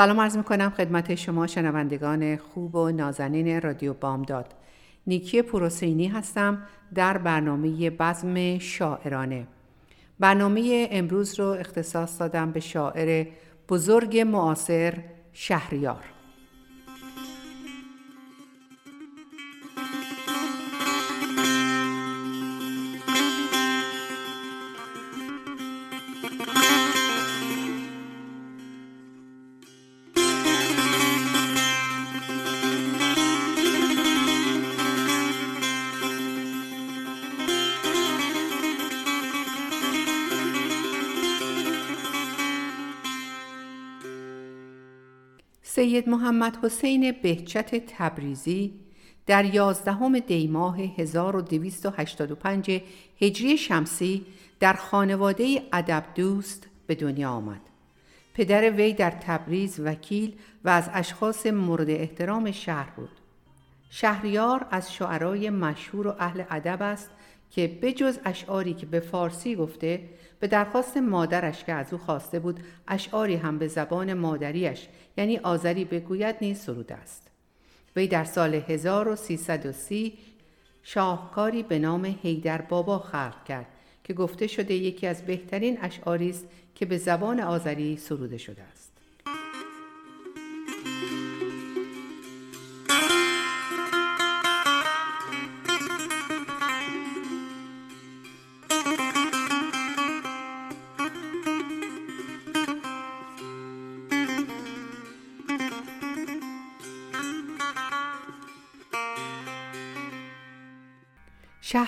سلام عرض می کنم خدمت شما شنوندگان خوب و نازنین رادیو بامداد. نیکی پروسینی هستم در برنامه بزم شاعرانه. برنامه امروز رو اختصاص دادم به شاعر بزرگ معاصر شهریار. سید محمد حسین بهچت تبریزی در یازدهم دیماه 1285 هجری شمسی در خانواده ادب دوست به دنیا آمد. پدر وی در تبریز وکیل و از اشخاص مورد احترام شهر بود. شهریار از شعرای مشهور و اهل ادب است که بجز اشعاری که به فارسی گفته به درخواست مادرش که از او خواسته بود اشعاری هم به زبان مادریش یعنی آذری بگوید نیز سروده است. وی در سال 1330 شاهکاری به نام هیدر بابا خلق کرد که گفته شده یکی از بهترین اشعاری است که به زبان آذری سروده شده است.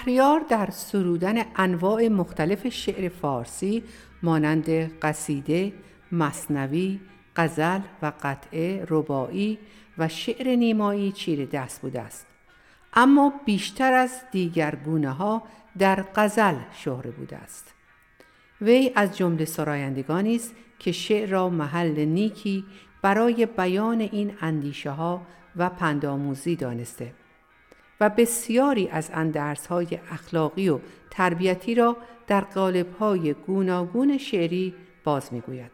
شهریار در سرودن انواع مختلف شعر فارسی مانند قصیده، مصنوی، غزل و قطعه، ربایی و شعر نیمایی چیر دست بوده است. اما بیشتر از دیگر گونه ها در غزل شهره بوده است. وی از جمله سرایندگانی است که شعر را محل نیکی برای بیان این اندیشه ها و پندآموزی دانسته و بسیاری از های اخلاقی و تربیتی را در های گوناگون شعری باز می‌گوید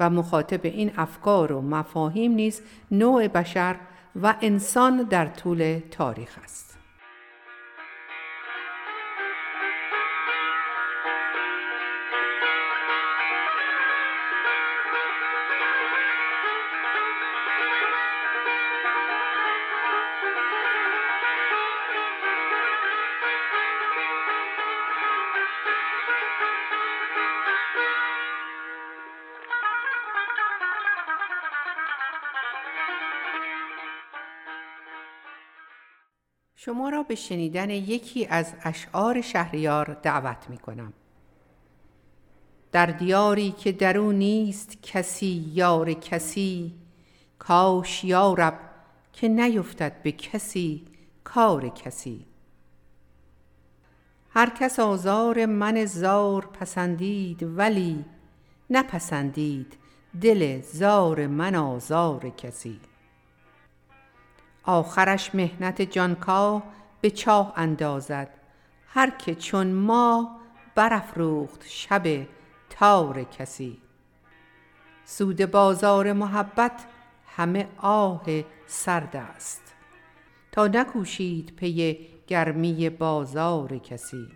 و مخاطب این افکار و مفاهیم نیز نوع بشر و انسان در طول تاریخ است. شما را به شنیدن یکی از اشعار شهریار دعوت می کنم. در دیاری که در او نیست کسی یار کسی کاش یارب که نیفتد به کسی کار کسی هر کس آزار من زار پسندید ولی نپسندید دل زار من آزار کسی آخرش مهنت جانکاه به چاه اندازد. هر که چون ما برافروخت شب تار کسی. سود بازار محبت همه آه سرد است. تا نکوشید پی گرمی بازار کسی.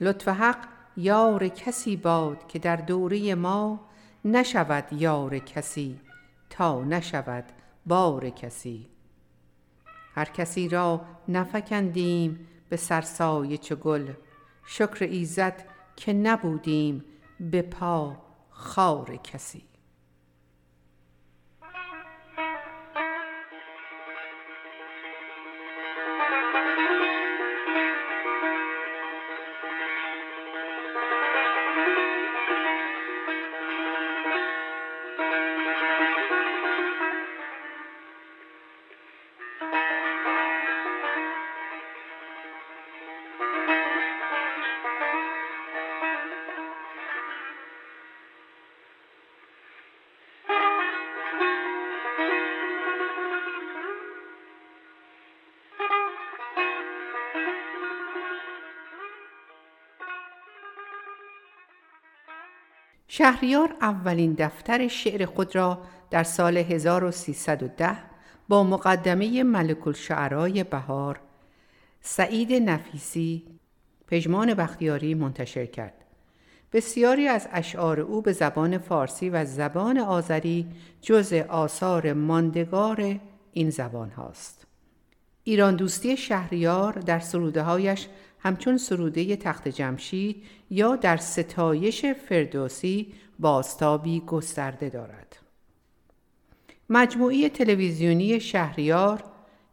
لطف حق یار کسی باد که در دوره ما نشود یار کسی. تا نشود بار کسی. هر کسی را نفکندیم به سرسایه چه گل. شکر ایزد که نبودیم به پا خار کسی. شهریار اولین دفتر شعر خود را در سال 1310 با مقدمه ملک الشعرای بهار سعید نفیسی پژمان بختیاری منتشر کرد. بسیاری از اشعار او به زبان فارسی و زبان آذری جز آثار ماندگار این زبان هاست. ایران دوستی شهریار در سروده هایش همچون سروده تخت جمشید یا در ستایش فردوسی باستابی گسترده دارد. مجموعی تلویزیونی شهریار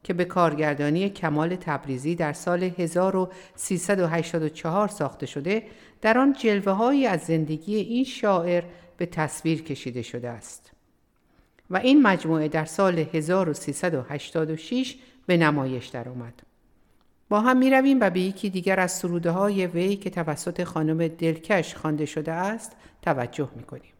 که به کارگردانی کمال تبریزی در سال 1384 ساخته شده در آن جلوه هایی از زندگی این شاعر به تصویر کشیده شده است و این مجموعه در سال 1386 به نمایش درآمد. با هم می رویم و به یکی دیگر از سروده های وی که توسط خانم دلکش خوانده شده است توجه می کنیم.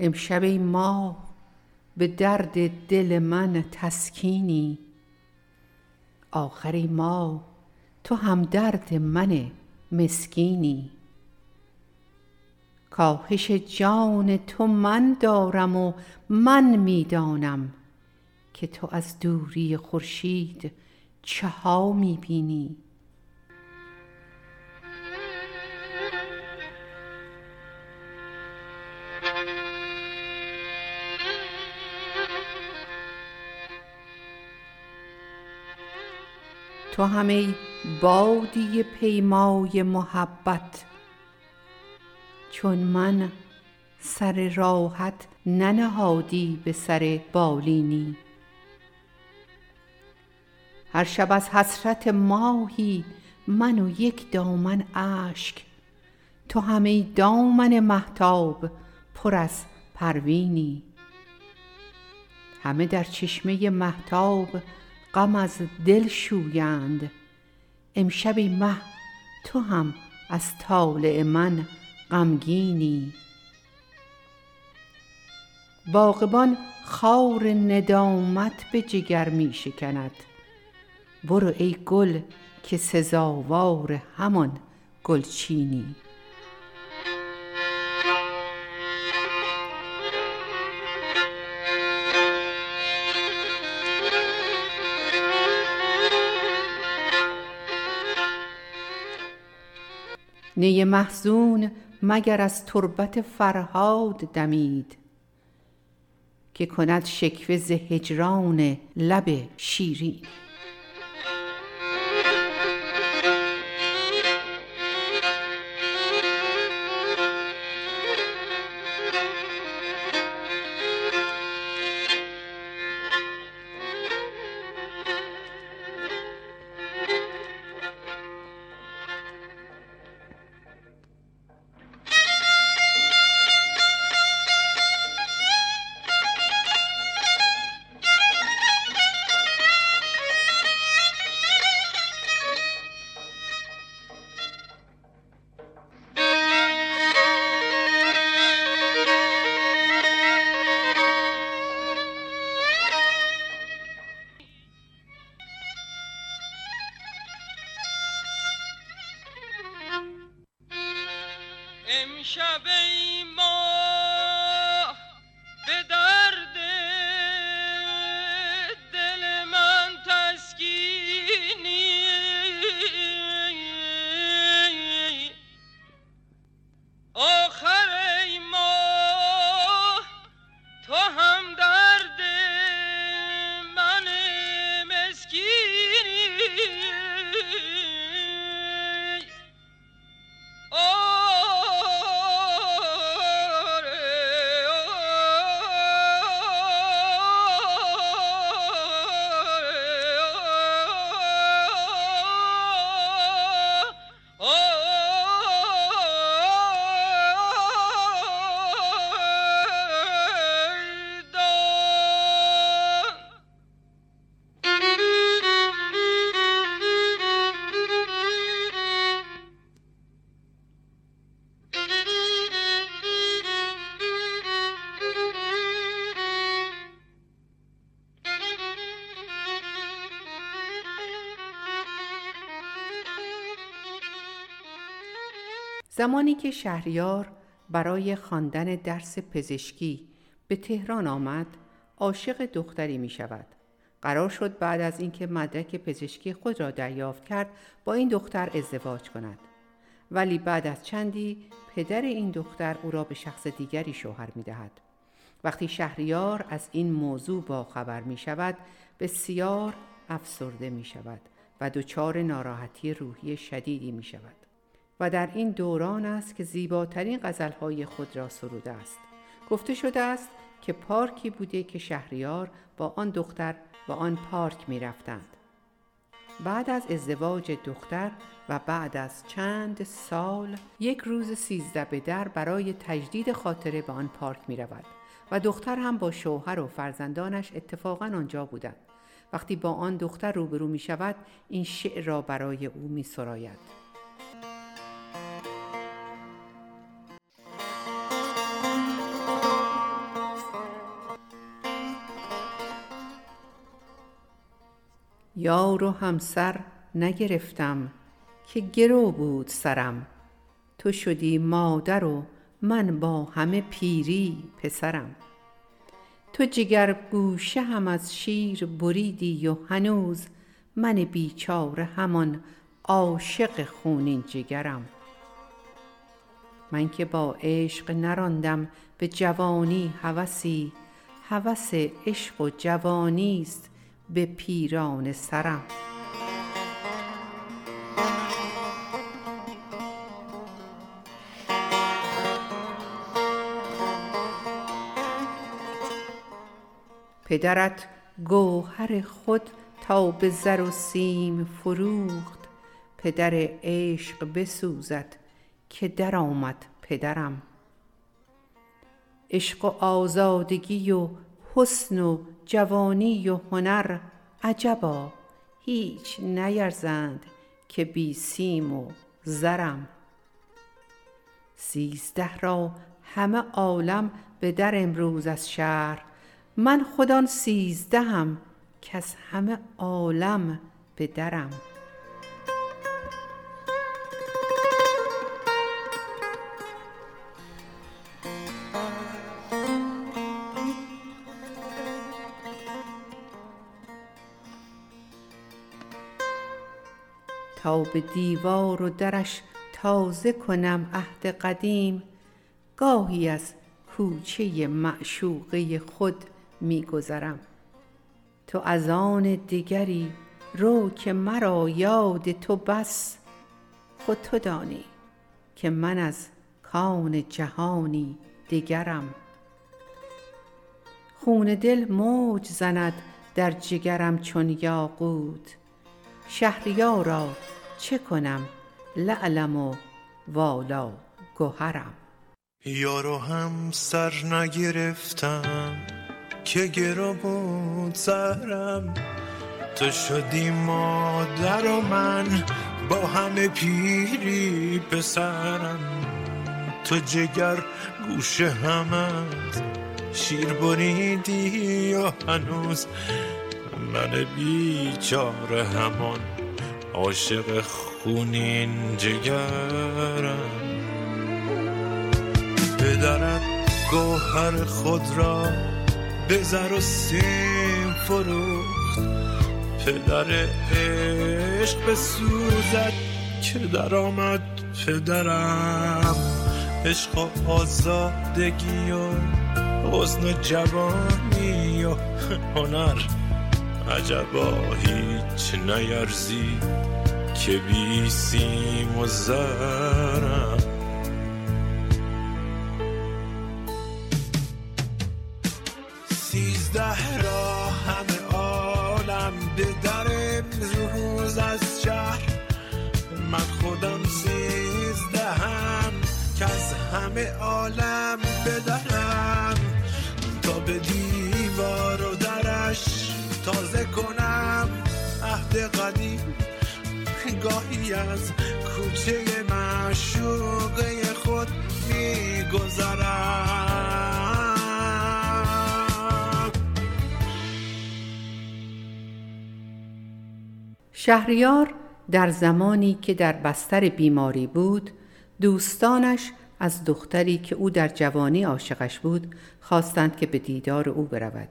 امشب ما به درد دل من تسکینی آخر ما تو هم درد من مسکینی. کاهش جان تو من دارم و من می‌دانم که تو از دوری خورشید چه ها می‌بینی تو همه بادی پیمای محبت. چون من سر راحت ننهادی به سر بالینی. هر شب از حسرت ماهی من و یک دامن اشک. تو همه دامن محتاب پر از پروینی. همه در چشمه محتاب غم از دل شویند. امشب مه تو هم از طالع من غمگینی. باغبان خار ندامت به جگر می شکند. برو ای گل که سزاوار همان گلچینی. نی محزون مگر از تربت فرهاد دمید که کند شکوه ز هجران لب شیرین. زمانی که شهریار برای خواندن درس پزشکی به تهران آمد عاشق دختری می شود. قرار شد بعد از اینکه مدرک پزشکی خود را دریافت کرد با این دختر ازدواج کند. ولی بعد از چندی پدر این دختر او را به شخص دیگری شوهر می دهد. وقتی شهریار از این موضوع با خبر می شود بسیار افسرده می شود و دچار ناراحتی روحی شدیدی می شود. و در این دوران است که زیباترین غزلهای خود را سروده است. گفته شده است که پارکی بوده که شهریار با آن دختر و آن پارک می رفتند. بعد از ازدواج دختر و بعد از چند سال یک روز سیزده به در برای تجدید خاطره به آن پارک می رود و دختر هم با شوهر و فرزندانش اتفاقا آنجا بودند. وقتی با آن دختر روبرو می شود این شعر را برای او می سراید. یار و همسر نگرفتم که گرو بود سرم. تو شدی مادر و من با همه پیری پسرم. تو جگر گوشه هم از شیر بریدی و هنوز من بیچاره همان عاشق خونین جگرم. من که با عشق نراندم به جوانی هوسی هوس عشق و جوانی است به پیران سرم. پدرت گوهر خود تا به زر و سیم فروخت. پدر عشق بسوزد که درآمد پدرم. عشق و آزادگی و حسن و جوانی و هنر عجبا هیچ نیرزند که بی سیم و زرم. سیزده را همه عالم به در امروز از شهر من خودان سیزدهم از همه عالم به درم. به دیوار و درش تازه کنم عهد قدیم گاهی از کوچه معشوقه خود می گذرم تو از آن دیگری رو که مرا یاد تو بس خود تو دانی که من از کان جهانی دیگرم. خون دل موج زند در جگرم چون یاقوت. شهریارا چه کنم؟ لعلم و والا گوهرم یارو هم سر نگرفتم که گرا بود سرم. تو شدی مادر و من با همه پیری پسرم تو جگر گوشه همت شیر بریدی و هنوز من بیچاره همان عاشق خونین جگرم. پدرت گوهر خود را به زر و سیم فروخت. پدر عشق به سوزد که در آمد پدرم. عشق و آزادگی و حسن جوانی و هنر. عجبا هیچ نیرزی که بی سیم و زرم. سیزده را همه عالم به در امروز از شهر. من خودم سیزدهم که از همه عالم قدیم گاهی از کوچه معشوقه خود میگذرم. شهریار در زمانی که در بستر بیماری بود دوستانش از دختری که او در جوانی عاشقش بود خواستند که به دیدار او برود.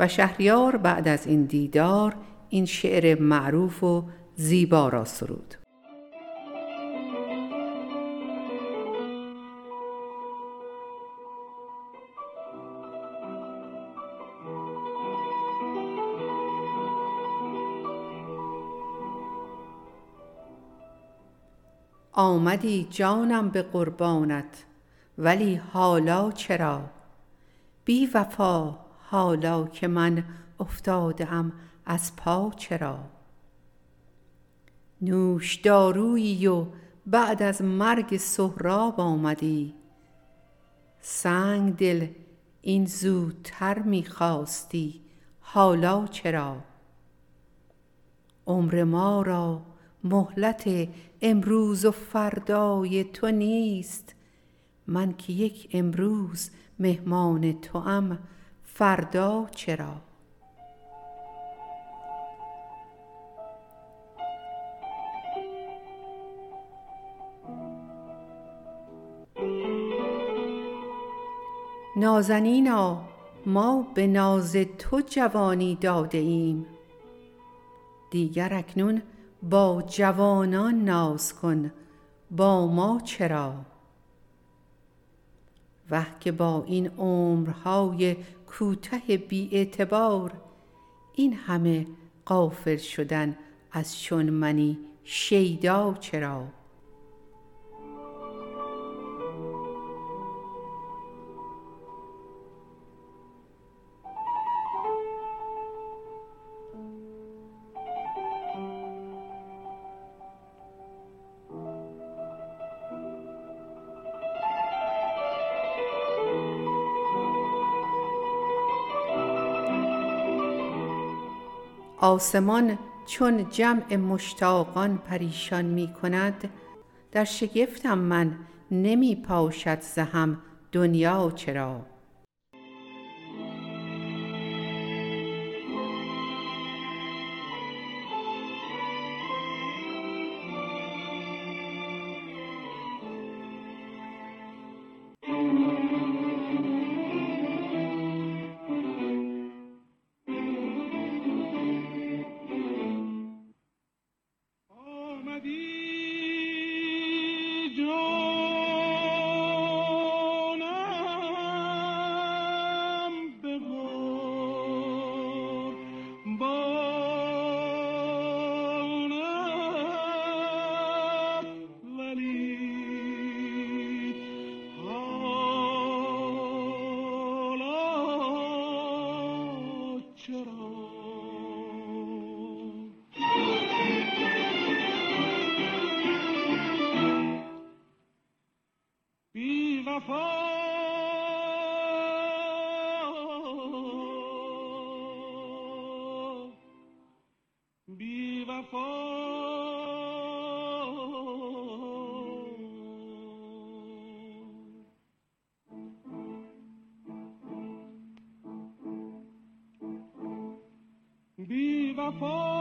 و شهریار بعد از این دیدار این شعر معروف و زیبا را سرود. آمدی جانم به قربانت ولی حالا چرا؟ بی وفا حالا که من افتاده ام از پا چرا؟ نوشدارویی و بعد از مرگ سهراب آمدی. سنگ دل این زودتر می خواستی حالا چرا؟ عمر ما را مهلت امروز و فردای تو نیست. من که یک امروز مهمان توام فردا چرا؟ نازنینا ما به ناز تو جوانی داده ایم. دیگر اکنون با جوانان ناز کن با ما چرا؟ وه که با این عمرهای کوته بی اعتبار این همه غافل شدن از چون منی شیدا چرا؟ آسمان چون جمع مشتاقان پریشان می کند در شگفتم من نمی پاشد ز هم دنیا چرا بی وفا بی وفا بی وفا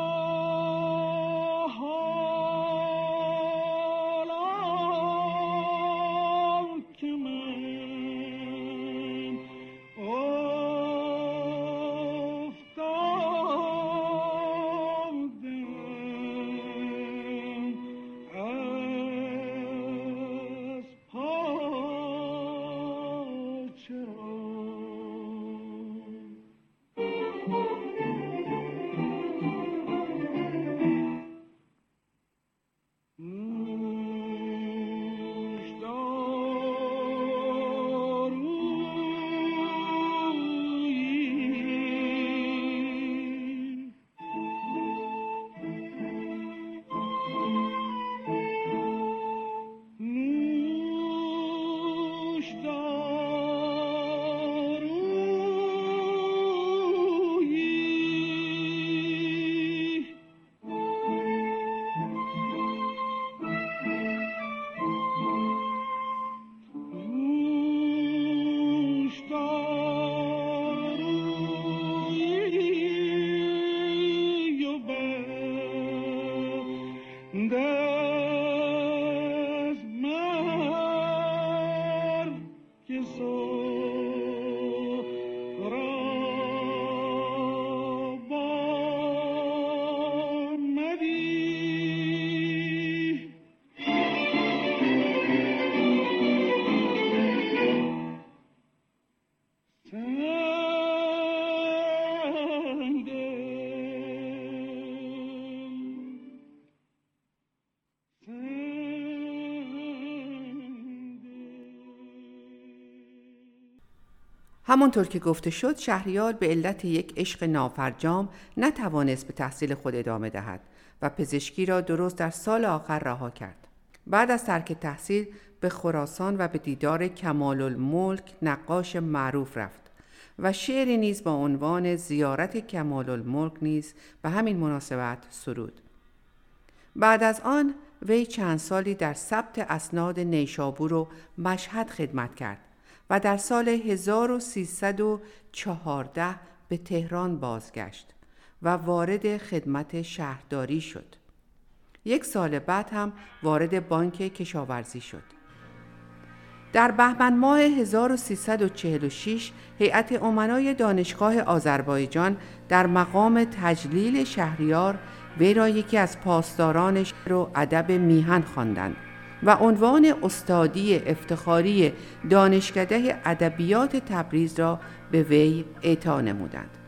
همانطور که گفته شد شهریار به علت یک عشق نافرجام نتوانست به تحصیل خود ادامه دهد و پزشکی را درست در سال آخر رها کرد. بعد از ترک تحصیل به خراسان و به دیدار کمال الملک نقاش معروف رفت و شعری نیز با عنوان زیارت کمال الملک نیز به همین مناسبت سرود. بعد از آن وی چند سالی در ثبت اسناد نیشابور و مشهد خدمت کرد و در سال 1314 به تهران بازگشت و وارد خدمت شهرداری شد. یک سال بعد هم وارد بانک کشاورزی شد. در بهمن ماه 1346 هیئت امنای دانشگاه آذربایجان در مقام تجلیل شهریار وی را یکی از پاسداران شعر و ادب میهن خواندند و عنوان استادی افتخاری دانشکده ادبیات تبریز را به وی اعطا نمودند.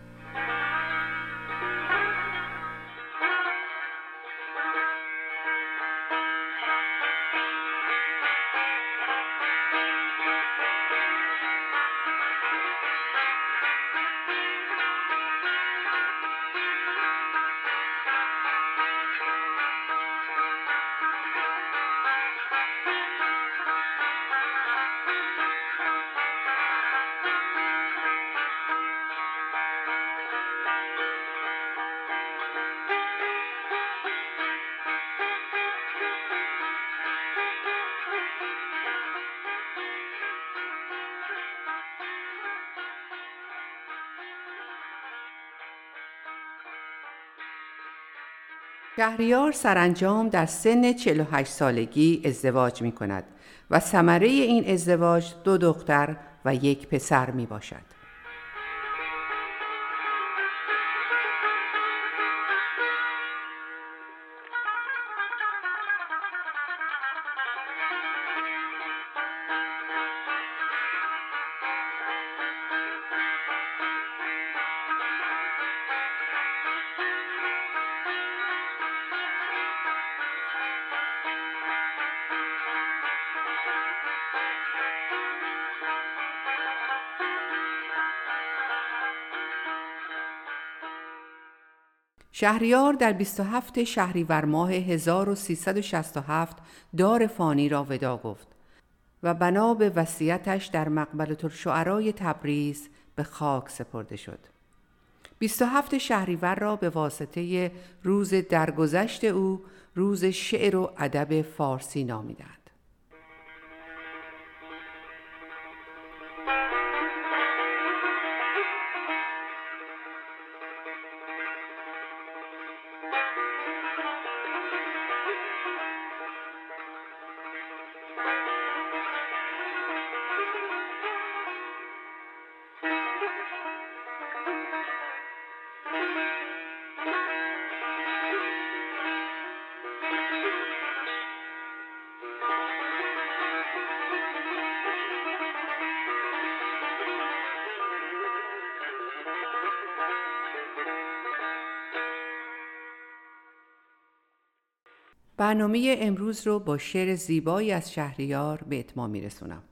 شهریار سرانجام در سن 48 سالگی ازدواج می کند و ثمره این ازدواج دو دختر و یک پسر می باشد. شهریار در 27 شهریور ماه 1367 دار فانی را ودا گفت و بنا به وصیتش در مقبلة الشعرای تبریز به خاک سپرده شد. 27 شهریور را به واسطه روز درگذشت او روز شعر و ادب فارسی نامیدند. برنامه امروز رو با شعر زیبایی از شهریار به اتمام میرسونم.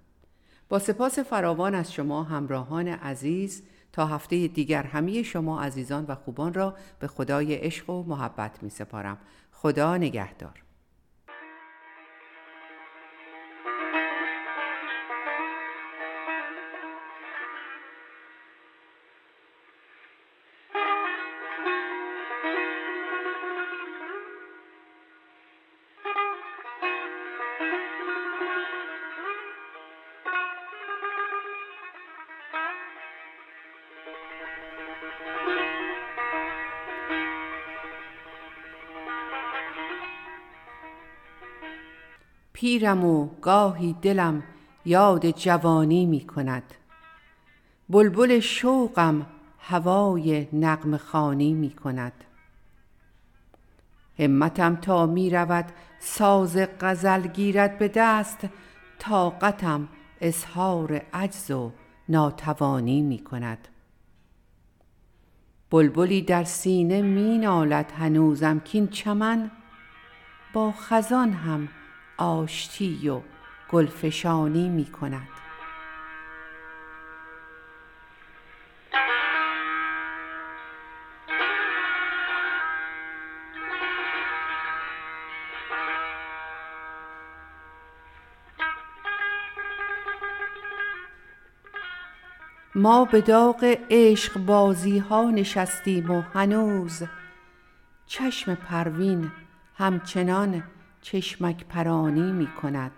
با سپاس فراوان از شما همراهان عزیز تا هفته دیگر همه شما عزیزان و خوبان را به خدای عشق و محبت می سپارم. خدا نگهدار. پیرم و گاهی دلم یاد جوانی می کند. بلبل شوقم هوای نغمه خوانی می کند. همتم تا می رود ساز غزل گیرد به دست طاقتم اظهار عجز و ناتوانی می کند. بلبلی در سینه می نالد هنوزم کین چمن با خزان هم آشتی و گلفشانی می کند. ما به داغ عشق بازی ها نشستیم و هنوز چشم پروین همچنان چشمک پرانی می کند.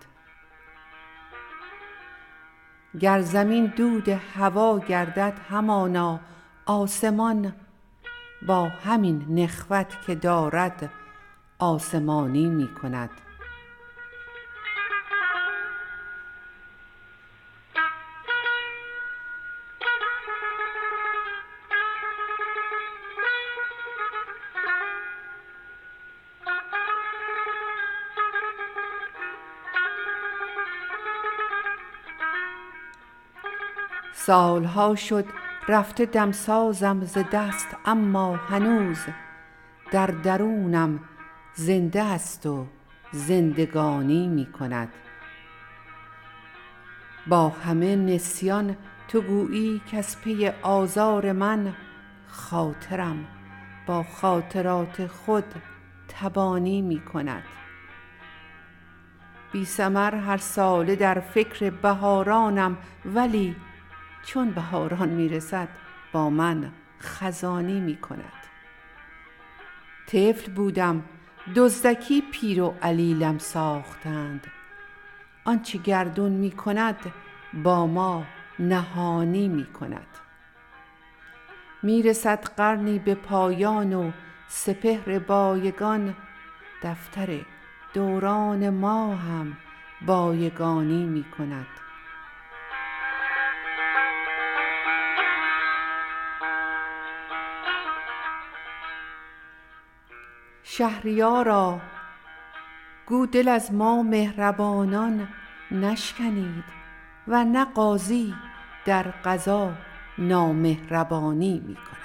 گر زمین دود هوا گردد همانا آسمان با همین نخوت که دارد آسمانی می کند. سالها شد رفته دمسازم ز دست اما هنوز در درونم زنده است و زندگانی می کند. با همه نسیان تو گویی کز پی آزار من خاطرم با خاطرات خود تبانی می کند. بی ثمر هر ساله در فکر بهارانم ولی چون بهاران می رسد با من خزانی می کند طفل بودم دزدکی پیر و علیلم ساختند. آنچه گردون می کند با ما نهانی می کند می رسد قرنی به پایان و سپهر بایگان دفتر دوران ما هم بایگانی می کند شهریارا گو دل از ما مهربانان نشکنید ور نه قاضی در قضا نامهربانی می کند